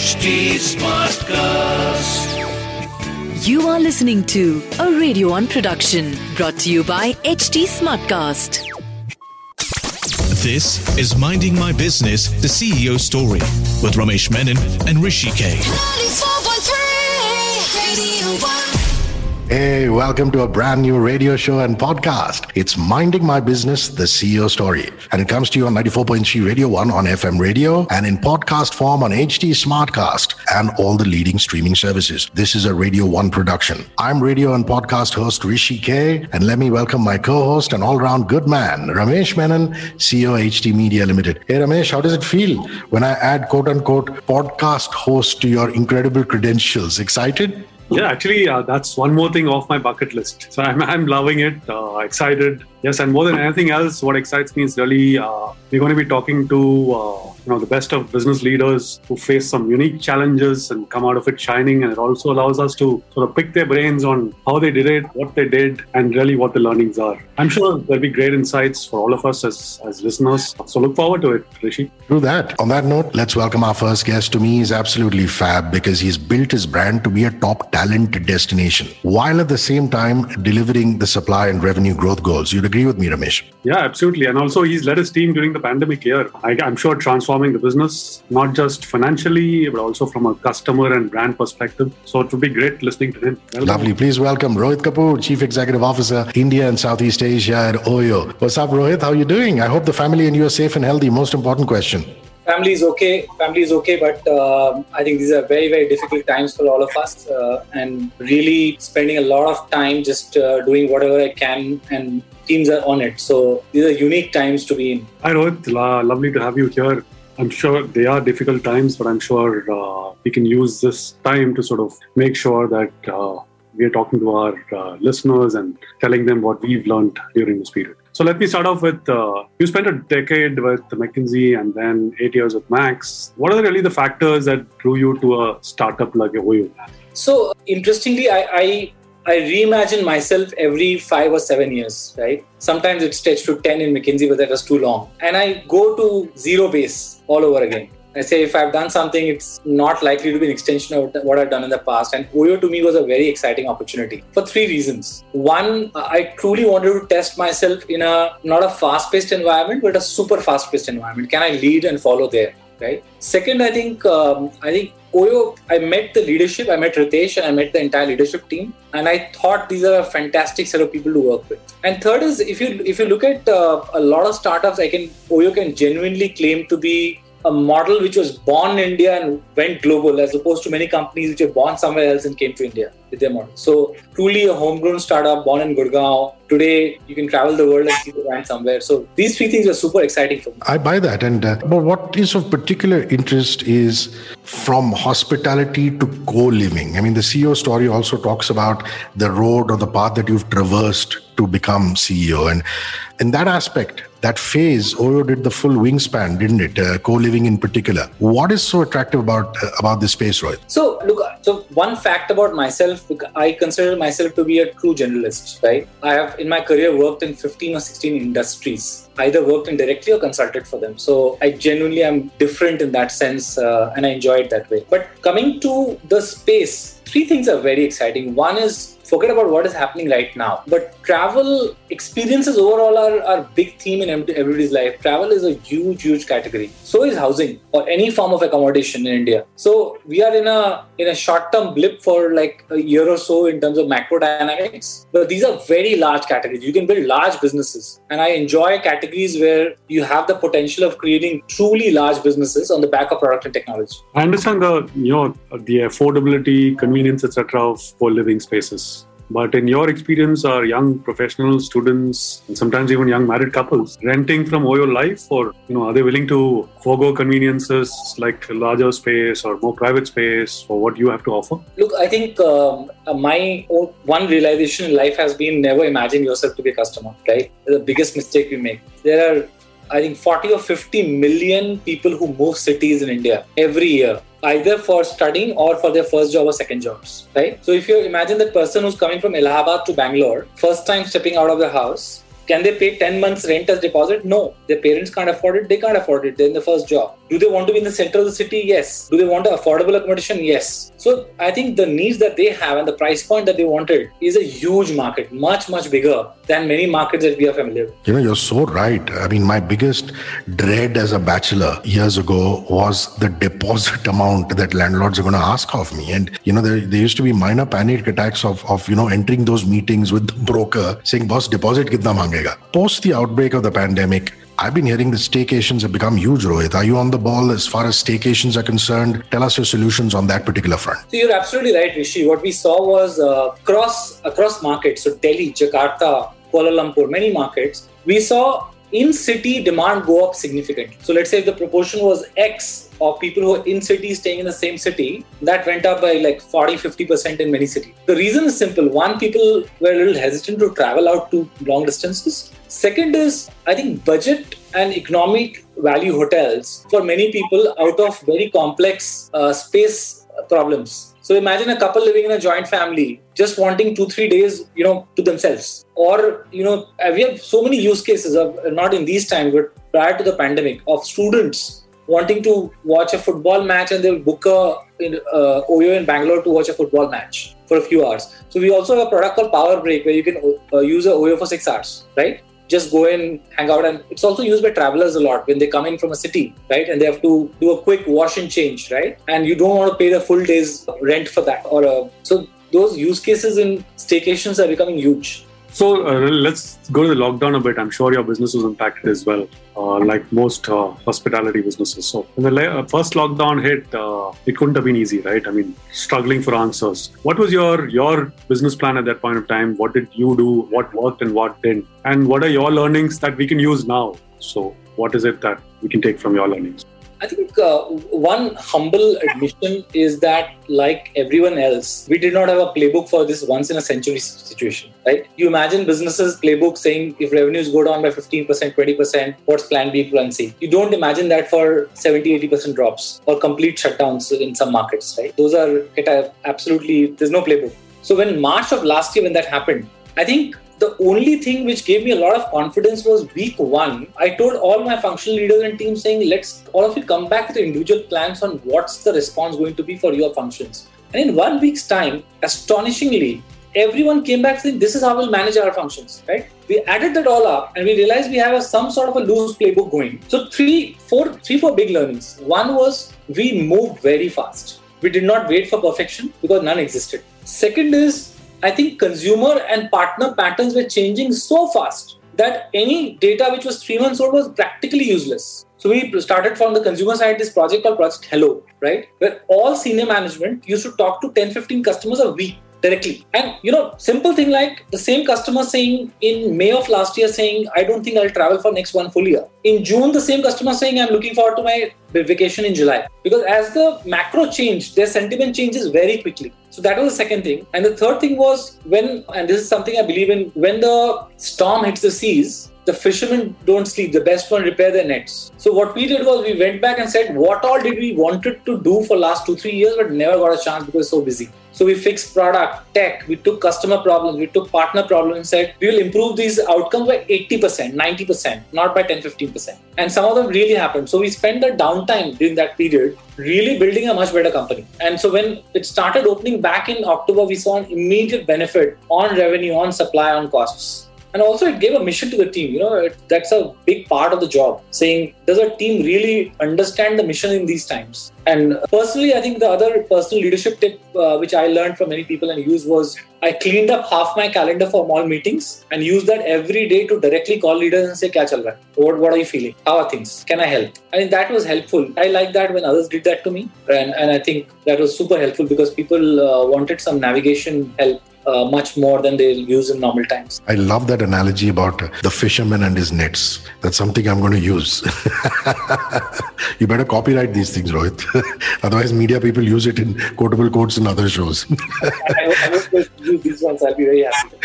HT Smartcast. You are listening to a Radio One production brought to you by HT Smartcast. This is Minding My Business, the CEO story with Ramesh Menon and Rishi K. 94.3 Radio 1. Hey, welcome to a brand new radio show and podcast. It's Minding My Business, the CEO story. And it comes to you on 94.3 Radio 1 on FM radio and in podcast form on HT Smartcast and all the leading streaming services. This is a Radio 1 production. I'm radio and podcast host Rishi K. And let me welcome my co-host and all-round good man, Ramesh Menon, CEO HT Media Limited. Hey, Ramesh, how does it feel when I add quote-unquote podcast host to your incredible credentials? Excited? Yeah, actually, uh, that's one more thing off my bucket list. So I'm, I'm loving it, uh, excited. Yes, and more than anything else, what excites me is really uh, we're going to be talking to uh, you know the best of business leaders who face some unique challenges and come out of it shining. And it also allows us to sort of pick their brains on how they did it, what they did, and really what the learnings are. I'm sure there'll be great insights for all of us as, as listeners. So look forward to it, Rishi. True that. On that note, let's welcome our first guest. To me, he's absolutely fab because he's built his brand to be a top talent destination while at the same time delivering the supply and revenue growth goals. You'd agree with me, Ramesh? Yeah, absolutely. And also, he's led his team during the pandemic year. I, I'm sure transforming the business, not just financially, but also from a customer and brand perspective. So it would be great listening to him. Welcome. Lovely. Please welcome Rohit Kapoor, Chief Executive Officer, India and Southeast Asia at Oyo. What's up, Rohit? How are you doing? I hope the family and you are safe and healthy. Most important question. family is okay family is okay but uh, i think these are very very difficult times for all of us uh, and really spending a lot of time just uh, doing whatever i can and teams are on it so these are unique times to be in Hi, Rohit. La- lovely to have you here. I'm sure they are difficult times, but I'm sure uh, we can use this time to sort of make sure that uh, we are talking to our uh, listeners and telling them what we've learned during this period. So let me start off with uh, you spent a decade with McKinsey and then eight years with Max. What are really the factors that drew you to a startup like Oyo? so interestingly i i I reimagine myself every five or seven years, right? Sometimes it stretched to 10 in McKinsey, but that was too long. And I go to zero base all over again. I say if I've done something, it's not likely to be an extension of what I've done in the past. And Oyo to me was a very exciting opportunity for three reasons. One, I truly wanted to test myself in a not a fast-paced environment, but a super fast-paced environment. Can I lead and follow there? Right. Second, I think um, I think Oyo. I met the leadership. I met Ritesh and I met the entire leadership team, and I thought these are a fantastic set of people to work with. And third is if you if you look at uh, a lot of startups, I can Oyo can genuinely claim to be a model which was born in India and went global, as opposed to many companies which were born somewhere else and came to India with their model. So truly a homegrown startup born in Gurgaon. Today you can travel the world and see the brand somewhere. So these three things are super exciting for me. I buy that. And uh, but what is of particular interest is from hospitality to co-living. I mean, the CEO story also talks about the road or the path that you've traversed to become CEO. And in that aspect, that phase, Oyo did the full wingspan, didn't it? Uh, co-living in particular. What is so attractive about uh, about this space, Rohit? So look, so one fact about myself, look, I consider myself to be a true generalist, right? I have in my career worked in 15 or 16 industries, either worked in directly or consulted for them. So I genuinely am different in that sense, uh, and I enjoy it that way. But coming to the space, three things are very exciting. One is forget about what is happening right now. But travel experiences overall are, are big theme in everybody's life. Travel is a huge, huge category. So is housing or any form of accommodation in India. So we are in a in a short-term blip for like a year or so in terms of macro dynamics. But these are very large categories. You can build large businesses. And I enjoy categories where you have the potential of creating truly large businesses on the back of product and technology. I understand the you know the affordability, convenience, etc. of co-living spaces. But in your experience, are young professionals, students, and sometimes even young married couples renting from Oyo Life, or you know, are they willing to forego conveniences like larger space or more private space for what you have to offer? Look, I think um, uh, my one realization in life has been never imagine yourself to be a customer. Right, the biggest mistake we make. There are I think 40 or 50 million people who move cities in India every year, either for studying or for their first job or second jobs, right? So if you imagine that person who's coming from Allahabad to Bangalore, first time stepping out of the house, Can they pay 10 months rent as deposit? No. Their parents can't afford it. They can't afford it. They're in the first job. Do they want to be in the center of the city? Yes. Do they want affordable accommodation? Yes. So I think the needs that they have and the price point that they wanted is a huge market, much, much bigger than many markets that we are familiar with. You know, you're so right. I mean, my biggest dread as a bachelor years ago was the deposit amount that landlords are going to ask of me. And, you know, there, there used to be minor panic attacks of, of, you know, entering those meetings with the broker saying, boss, deposit kitna Post the outbreak of the pandemic, I've been hearing that staycations have become huge, Rohit. Are you on the ball as far as staycations are concerned? Tell us your solutions on that particular front. So you're absolutely right, Rishi. What we saw was uh, across across markets, so Delhi, Jakarta, Kuala Lumpur, many markets, we saw in city demand go up significantly. So let's say if the proportion was X of people who are in city staying in the same city, that went up by like 40 50% in many cities. The reason is simple. One, people were a little hesitant to travel out to long distances. Second is, I think, budget and economic value hotels for many people out of very complex uh, space problems. So imagine a couple living in a joint family, just wanting two, three days, you know, to themselves. Or, you know, we have so many use cases of not in these times, but prior to the pandemic, of students wanting to watch a football match and they'll book a in, uh, Oyo in Bangalore to watch a football match for a few hours. So we also have a product called Power Break where you can uh, use a Oyo for six hours, right? Just go in, hang out. And it's also used by travelers a lot when they come in from a city, right? And they have to do a quick wash and change, right? And you don't want to pay the full day's rent for that. Or a, so those use cases in staycations are becoming huge. So uh, let's go to the lockdown a bit. I'm sure your business was impacted as well, uh, like most uh, hospitality businesses. So when the uh, first lockdown hit, uh, it couldn't have been easy, right? I mean, struggling for answers. What was your your business plan at that point of time? What did you do? What worked and what didn't? And what are your learnings that we can use now? So what is it that we can take from your learnings? I think uh, one humble admission is that, like everyone else, we did not have a playbook for this once in a century situation, right? You imagine businesses playbook saying if revenues go down by 15%, 20%, what's plan B, plan C? You don't imagine that for 70, 80% drops or complete shutdowns in some markets, right? Those are absolutely, there's no playbook. So when March of last year, when that happened, I think the only thing which gave me a lot of confidence was week one. I told all my functional leaders and teams saying, let's all of you come back with individual plans on what's the response going to be for your functions. And in one week's time, astonishingly, everyone came back saying, this is how we'll manage our functions, right? We added that all up and we realized we have a, some sort of a loose playbook going. So three, four, three, four big learnings. One was we moved very fast. We did not wait for perfection because none existed. Second is I think consumer and partner patterns were changing so fast that any data which was three months old was practically useless. So we started from the consumer side this project called Project Hello, right? Where all senior management used to talk to 10, 15 customers a week directly. And you know, simple thing like the same customer saying in May of last year saying, I don't think I'll travel for next one full year. In June, the same customer saying, I'm looking forward to my vacation in July. Because as the macro changed, their sentiment changes very quickly. So that was the second thing. And the third thing was when, and this is something I believe in, when the storm hits the seas, the fishermen don't sleep. The best one repair their nets. So what we did was we went back and said, what all did we wanted to do for last two three years, but never got a chance because so busy. So we fixed product, tech, we took customer problems, we took partner problems and said, we will improve these outcomes by 80%, 90%, not by 10, 15%. And some of them really happened. So we spent the downtime during that period really building a much better company. And so when it started opening back in October, we saw an immediate benefit on revenue, on supply, on costs and also it gave a mission to the team you know it, that's a big part of the job saying does a team really understand the mission in these times? And personally i think the other personal leadership tip uh, which i learned from many people and used was i cleaned up half my calendar for all meetings and used that every day to directly call leaders and say kya chal what, what are you feeling? How are things? Can i help? I think that was helpful. I like that when others did that to me. And, and i think that was super helpful because people uh, wanted some navigation help uh, much more than they use in normal times. I love that analogy about the fisherman and his nets. That's something I'm going to use. you better copyright these things, Rohit. Otherwise, media people use it in quotable quotes in other shows. I, I use these ones. I'll be very happy.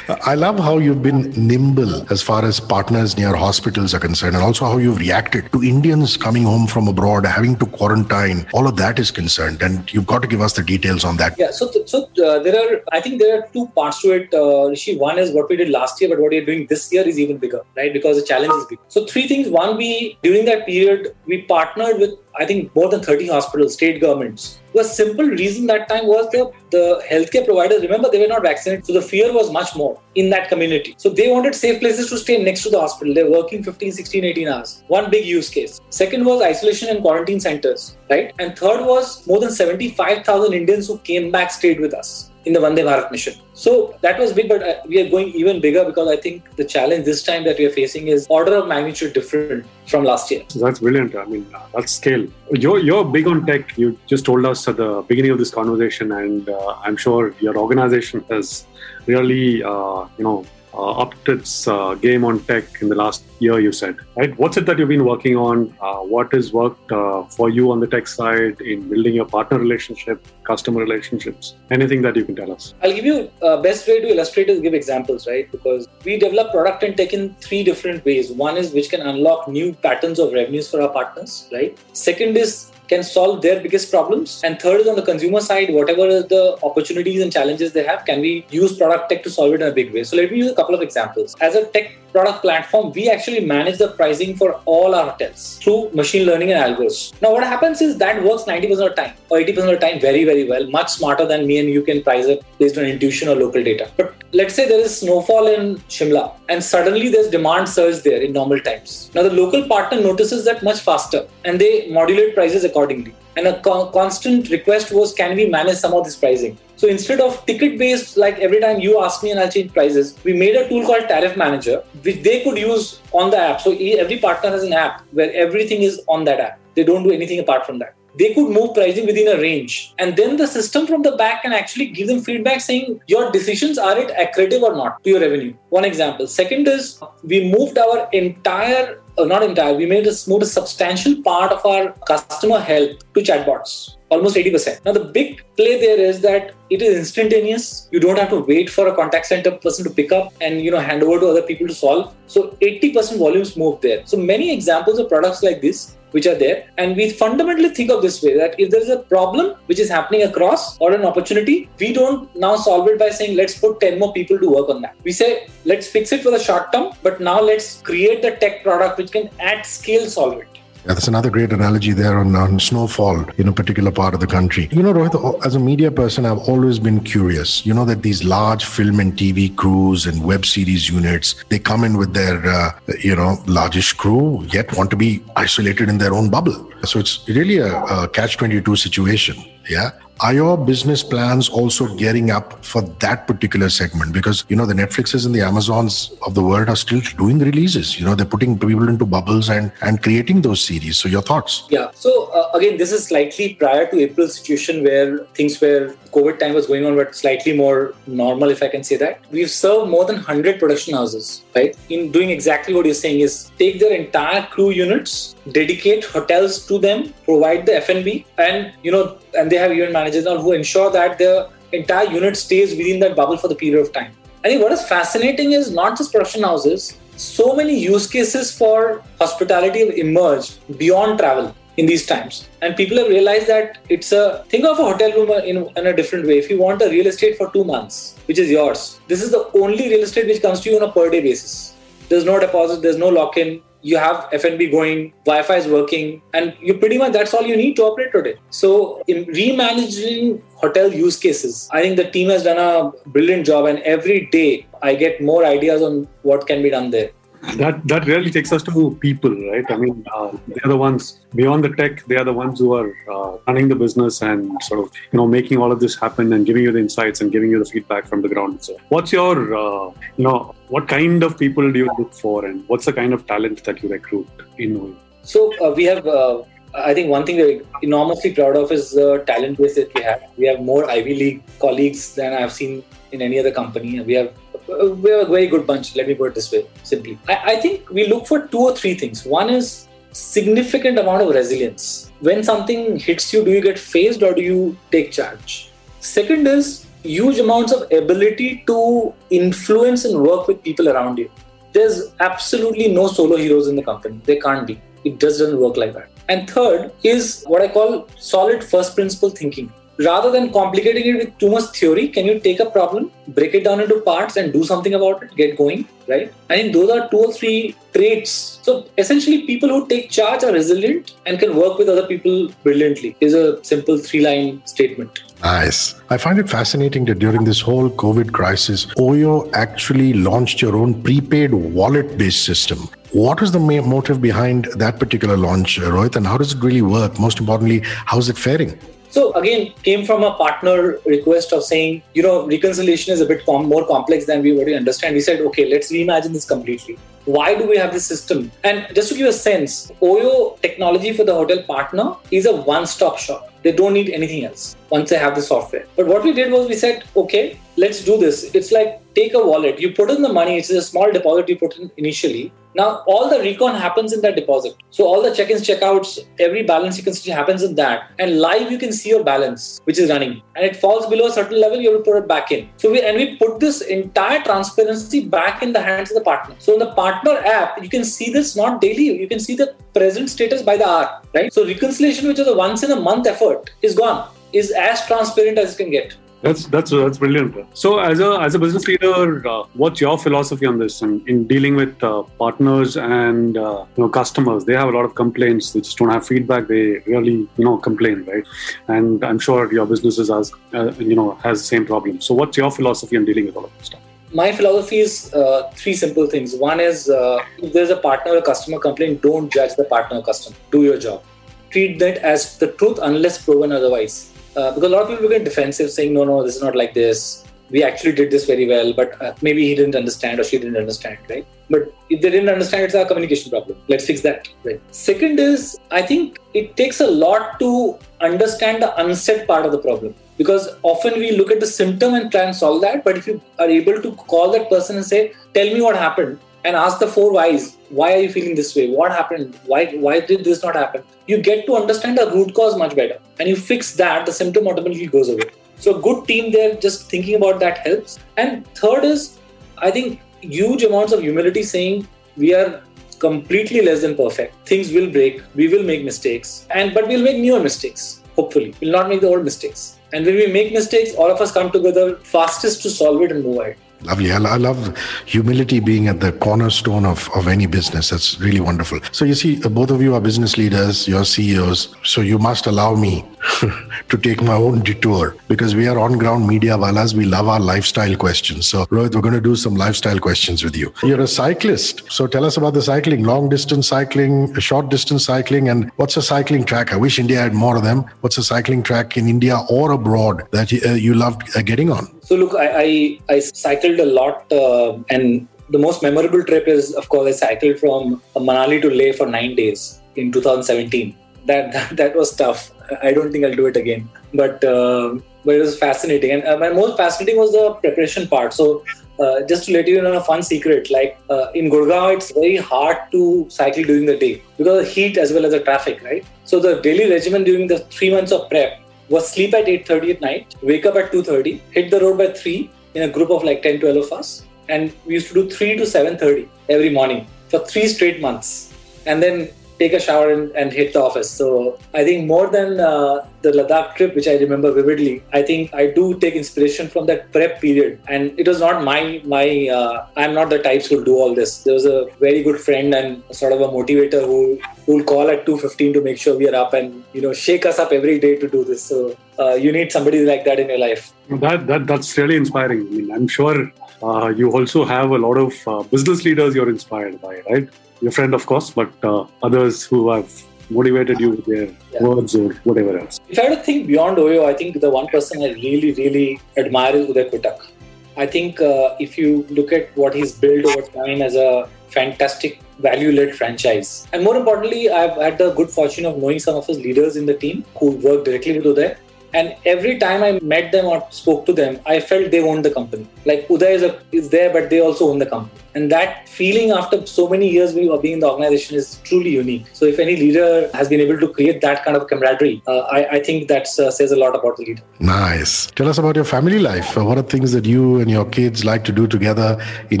I love how you've been nimble as far as partners near hospitals are concerned, and also how you've reacted to Indians coming home from abroad, having to quarantine. All of that is concerned, and you've got to give us the details on that. Yeah. So, so uh, there are. I think there there are two parts to it, uh, Rishi. One is what we did last year, but what we're doing this year is even bigger, right? Because the challenge is big. So three things. One, we during that period we partnered with I think more than 30 hospitals, state governments. The simple reason that time was the, the healthcare providers, remember, they were not vaccinated. So the fear was much more in that community. So they wanted safe places to stay next to the hospital. They're working 15, 16, 18 hours. One big use case. Second was isolation and quarantine centers, right? And third was more than 75,000 Indians who came back, stayed with us in the Vande Bharat mission. So that was big, but uh, we are going even bigger because I think the challenge this time that we are facing is order of magnitude different from last year. That's brilliant. I mean, uh, that's scale. You're, you're big on tech. You just told us at the beginning of this conversation, and uh, I'm sure your organization has really, uh, you know, uh, upped its uh, game on tech in the last year, you said, right? What's it that you've been working on? Uh, what has worked uh, for you on the tech side in building your partner relationship, customer relationships? Anything that you can tell us? I'll give you uh, best way to illustrate is give examples, right? Because we develop product and tech in three different ways. One is which can unlock new patterns of revenues for our partners, right? Second is can solve their biggest problems. And third is on the consumer side, whatever the opportunities and challenges they have, can we use product tech to solve it in a big way? So let me use a couple of examples. As a tech product platform, we actually manage the pricing for all our hotels through machine learning and algorithms. Now, what happens is that works 90% of the time or 80% of the time very, very well, much smarter than me and you can price it based on intuition or local data. But let's say there is snowfall in Shimla and suddenly there's demand surge there in normal times. Now, the local partner notices that much faster and they modulate prices accordingly. And a co- constant request was, can we manage some of this pricing? So instead of ticket based, like every time you ask me and I'll change prices, we made a tool called Tariff Manager, which they could use on the app. So every partner has an app where everything is on that app. They don't do anything apart from that. They could move pricing within a range. And then the system from the back can actually give them feedback saying your decisions are it accretive or not to your revenue. One example. Second is we moved our entire uh, not entire, we made a, moved a substantial part of our customer help to chatbots, almost 80%. Now, the big play there is that it is instantaneous. You don't have to wait for a contact center person to pick up and you know hand over to other people to solve. So 80% volumes move there. So many examples of products like this which are there. And we fundamentally think of this way that if there is a problem which is happening across or an opportunity, we don't now solve it by saying, let's put 10 more people to work on that. We say, let's fix it for the short term, but now let's create the tech product which can at scale solve it. Yeah, that's another great analogy there on, on snowfall in a particular part of the country. You know, Rohit, as a media person, I've always been curious. You know that these large film and TV crews and web series units, they come in with their, uh, you know, largest crew, yet want to be isolated in their own bubble. So it's really a, a catch 22 situation. Yeah. Are your business plans also gearing up for that particular segment? Because, you know, the Netflixes and the Amazons of the world are still doing releases. You know, they're putting people into bubbles and, and creating those series. So, your thoughts? Yeah. So, uh, again, this is slightly prior to April situation where things were COVID time was going on, but slightly more normal, if I can say that. We've served more than 100 production houses, right? In doing exactly what you're saying is take their entire crew units, dedicate hotels to them, provide the F&B, and, you know, and they have event managers now who ensure that the entire unit stays within that bubble for the period of time. I think what is fascinating is not just production houses, so many use cases for hospitality have emerged beyond travel in these times. And people have realized that it's a think of a hotel room uh, in, in a different way. If you want a real estate for two months, which is yours, this is the only real estate which comes to you on a per day basis. There's no deposit, there's no lock in, you have F&B going, Wi-Fi is working, and you pretty much that's all you need to operate today. So in remanaging hotel use cases, I think the team has done a brilliant job, and every day I get more ideas on what can be done there that that really takes us to people right? I mean uh, they're the ones beyond the tech they are the ones who are uh, running the business and sort of you know making all of this happen and giving you the insights and giving you the feedback from the ground. So what's your uh, you know what kind of people do you look for and what's the kind of talent that you recruit in so uh, we have uh, I think one thing we're enormously proud of is the talent base that we have. We have more Ivy League colleagues than I've seen in any other company. We have we have a very good bunch. Let me put it this way, simply. I, I think we look for two or three things. One is significant amount of resilience. When something hits you, do you get fazed or do you take charge? Second is huge amounts of ability to influence and work with people around you. There's absolutely no solo heroes in the company. There can't be. It just doesn't work like that. And third is what I call solid first principle thinking. Rather than complicating it with too much theory, can you take a problem, break it down into parts, and do something about it, get going, right? I think those are two or three traits. So essentially, people who take charge are resilient and can work with other people brilliantly, is a simple three line statement. Nice. I find it fascinating that during this whole COVID crisis, Oyo actually launched your own prepaid wallet based system. What was the motive behind that particular launch, Rohit, and how does it really work? Most importantly, how's it faring? So again, came from a partner request of saying, you know, reconciliation is a bit com- more complex than we already understand. We said, okay, let's reimagine this completely. Why do we have this system? And just to give a sense, Oyo technology for the hotel partner is a one-stop shop. They don't need anything else once they have the software. But what we did was we said, okay, let's do this. It's like take a wallet, you put in the money, it's a small deposit you put in initially, now, all the recon happens in that deposit. So, all the check ins, checkouts, every balance you can see happens in that. And live, you can see your balance, which is running. And it falls below a certain level, you have to put it back in. So, we and we put this entire transparency back in the hands of the partner. So, in the partner app, you can see this not daily, you can see the present status by the hour, right? So, reconciliation, which is a once in a month effort, is gone, is as transparent as you can get. That's that's that's brilliant. So, as a as a business leader, uh, what's your philosophy on this? And in dealing with uh, partners and uh, you know customers, they have a lot of complaints. They just don't have feedback. They really you know complain, right? And I'm sure your business is as uh, you know has the same problem. So, what's your philosophy on dealing with all of this stuff? My philosophy is uh, three simple things. One is uh, if there's a partner or customer complaint, don't judge the partner or customer. Do your job. Treat that as the truth unless proven otherwise uh, because a lot of people get defensive saying no no this is not like this we actually did this very well but uh, maybe he didn't understand or she didn't understand right but if they didn't understand it's a communication problem let's fix that right second is i think it takes a lot to understand the unsaid part of the problem because often we look at the symptom and try and solve that but if you are able to call that person and say tell me what happened and ask the four whys why are you feeling this way? What happened? Why why did this not happen? You get to understand the root cause much better and you fix that the symptom automatically goes away. So a good team there just thinking about that helps. And third is i think huge amounts of humility saying we are completely less than perfect. Things will break. We will make mistakes. And but we'll make newer mistakes hopefully. We'll not make the old mistakes and when we make mistakes all of us come together fastest to solve it and move ahead Lovely. I, I love humility being at the cornerstone of, of any business. That's really wonderful. So, you see, uh, both of you are business leaders, you're CEOs. So, you must allow me to take my own detour because we are on ground media walas. We love our lifestyle questions. So, Rohit, we're going to do some lifestyle questions with you. You're a cyclist. So, tell us about the cycling long distance cycling, short distance cycling, and what's a cycling track? I wish India had more of them. What's a cycling track in India or abroad that you, uh, you loved uh, getting on? So, look, I, I, I cycled a lot uh, and the most memorable trip is, of course, I cycled from Manali to Leh for nine days in 2017. That, that, that was tough. I don't think I'll do it again. But uh, but it was fascinating, and uh, my most fascinating was the preparation part. So. Uh, just to let you know a fun secret, like uh, in Gurgaon, it's very hard to cycle during the day because of heat as well as the traffic, right? So the daily regimen during the three months of prep was sleep at 8.30 at night, wake up at 2.30, hit the road by 3 in a group of like 10, 12 of us. And we used to do 3 to 7.30 every morning for three straight months. And then take a shower and, and hit the office. So I think more than uh, the Ladakh trip, which I remember vividly, I think I do take inspiration from that prep period. And it was not my my. Uh, I'm not the types who do all this. There was a very good friend and sort of a motivator who who'll call at 2:15 to make sure we are up and you know shake us up every day to do this. So uh, you need somebody like that in your life. That that that's really inspiring. I mean, I'm sure. Uh, you also have a lot of uh, business leaders you're inspired by, right? Your friend, of course, but uh, others who have motivated you with their yeah. words or whatever else. If I had to think beyond Oyo, I think the one person I really, really admire is Uday Kotak. I think uh, if you look at what he's built over time as a fantastic value-led franchise, and more importantly, I've had the good fortune of knowing some of his leaders in the team who work directly with Uday. And every time I met them or spoke to them, I felt they owned the company. Like Uday is, a, is there, but they also own the company. And that feeling after so many years of being in the organization is truly unique. So if any leader has been able to create that kind of camaraderie, uh, I, I, think that uh, says a lot about the leader. Nice. Tell us about your family life. What are things that you and your kids like to do together in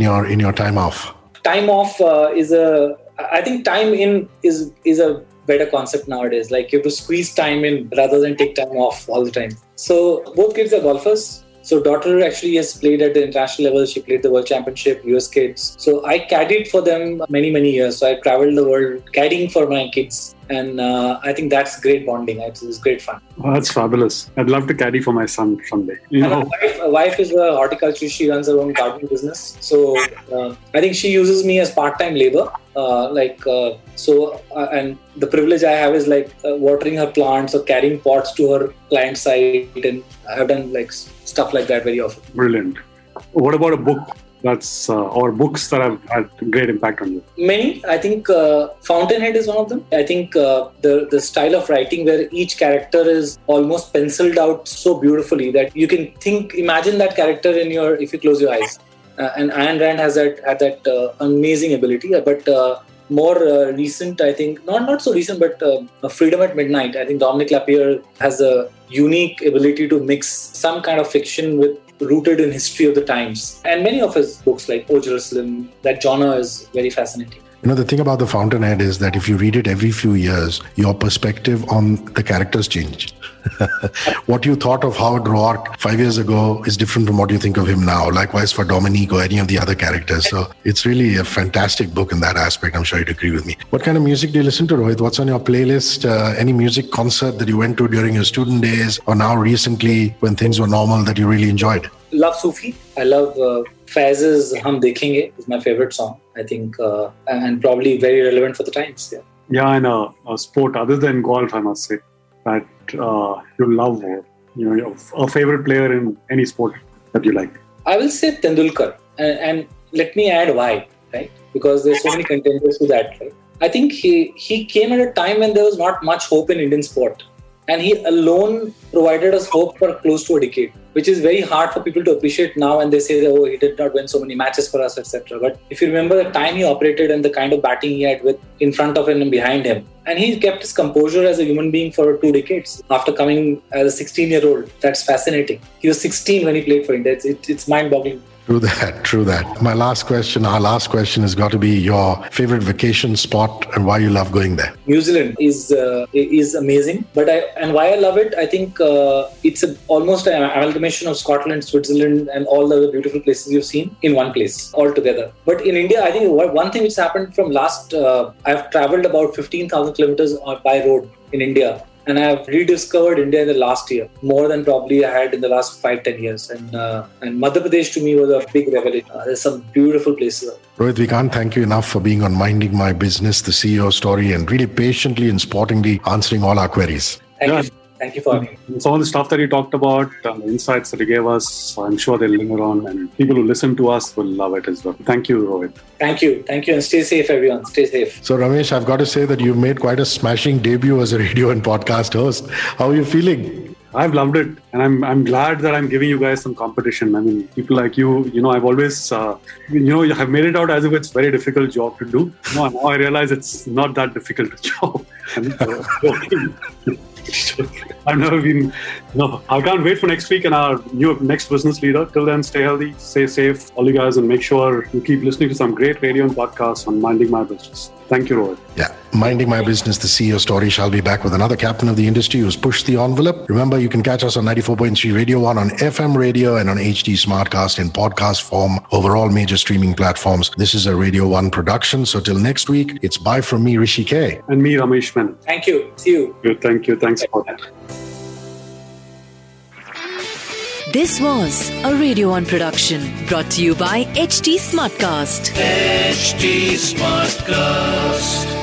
your in your time off? Time off uh, is a I think time in is is a better concept nowadays. Like you have to squeeze time in rather than take time off all the time. So both kids are golfers. So daughter actually has played at the international level. She played the World Championship, US Kids. So I caddied for them many many years. So I traveled the world caddying for my kids, and uh, I think that's great bonding. It's, it's great fun. Oh, that's fabulous. I'd love to caddy for my son someday. You know, my wife, my wife is a horticulturist. She runs her own garden business. So uh, I think she uses me as part-time labor. Uh, like uh, so, uh, and the privilege I have is like uh, watering her plants or carrying pots to her client site, and I've done like stuff like that very often. brilliant. What about a book that's uh, or books that have had great impact on you? Many, I think, uh, Fountainhead is one of them. I think uh, the the style of writing where each character is almost penciled out so beautifully that you can think, imagine that character in your if you close your eyes. Uh, and Ayn Rand has that had that uh, amazing ability, but. Uh, more uh, recent, I think, not not so recent, but Freedom at Midnight. I think Dominique Lapierre has a unique ability to mix some kind of fiction with rooted in history of the times. And many of his books, like O Jerusalem, that genre is very fascinating. You know, the thing about the Fountainhead is that if you read it every few years, your perspective on the characters change. what you thought of Howard Roark five years ago is different from what you think of him now. Likewise for Dominique or any of the other characters. So it's really a fantastic book in that aspect. I'm sure you'd agree with me. What kind of music do you listen to, Rohit? What's on your playlist? Uh, any music concert that you went to during your student days or now recently when things were normal that you really enjoyed? Love Sufi. I love uh, Faiz's Hum Dekhenge is my favorite song. I think, uh, and probably very relevant for the times. Yeah. Yeah, and a, a sport other than golf, I must say, that uh, you love you know a favorite player in any sport that you like. I will say Tendulkar, and, and let me add why, right? Because there's so many contenders to that, right? I think he he came at a time when there was not much hope in Indian sport, and he alone provided us hope for close to a decade, which is very hard for people to appreciate now. And they say, that, "Oh, he did not win so many matches for us, etc." But if you remember the time he operated and the kind of batting he had with in front of him and behind him, and he kept his composure as a human being for two decades after coming as a 16-year-old. That's fascinating. He was 16 when he played for India. It's, it, it's mind-boggling. True that, true that. My last question, our last question has got to be your favorite vacation spot and why you love going there. New Zealand is uh, is amazing, but I and why I love it, I think uh, it's a, almost an amalgamation of Scotland, Switzerland, and all the beautiful places you've seen in one place all together. But in India, I think one thing which happened from last, uh, I've traveled about fifteen thousand kilometers by road in India. And I have rediscovered India in the last year, more than probably I had in the last five, ten years. And uh, and Madhya Pradesh to me was a big revelation. Uh, there's some beautiful places. Rohit, we can't thank you enough for being on Minding My Business, the CEO story, and really patiently and sportingly answering all our queries. Thank Yeah. you, thank you for having me. And some of the stuff that you talked about, um, the insights that you gave us, I'm sure they'll linger on, and people who listen to us will love it as well. Thank you, Rohit. Thank you. Thank you. And stay safe, everyone. Stay safe. So, Ramesh, I've got to say that you've made quite a smashing debut as a radio and podcast host. How are you feeling? I've loved it, and I'm I'm glad that I'm giving you guys some competition. I mean, people like you, you know, I've always, uh, you know, have made it out as if it's very difficult job to do. No, now I realize it's not that difficult a job. Uh. I've never been. No, I can't wait for next week and our new next business leader. Till then, stay healthy, stay safe, all you guys, and make sure you keep listening to some great radio and podcasts on minding my business. Thank you, Rohit. Yeah. Minding My Business, the CEO story shall be back with another captain of the industry who's pushed the envelope. Remember, you can catch us on 94.3 Radio 1 on FM radio and on HT Smartcast in podcast form over all major streaming platforms. This is a Radio 1 production. So till next week, it's bye from me, Rishi K. And me, Ramesh Menon. Thank you. See you. Good, Thank you. Thanks for that. This was a Radio 1 production brought to you by HT Smartcast. HT Smartcast.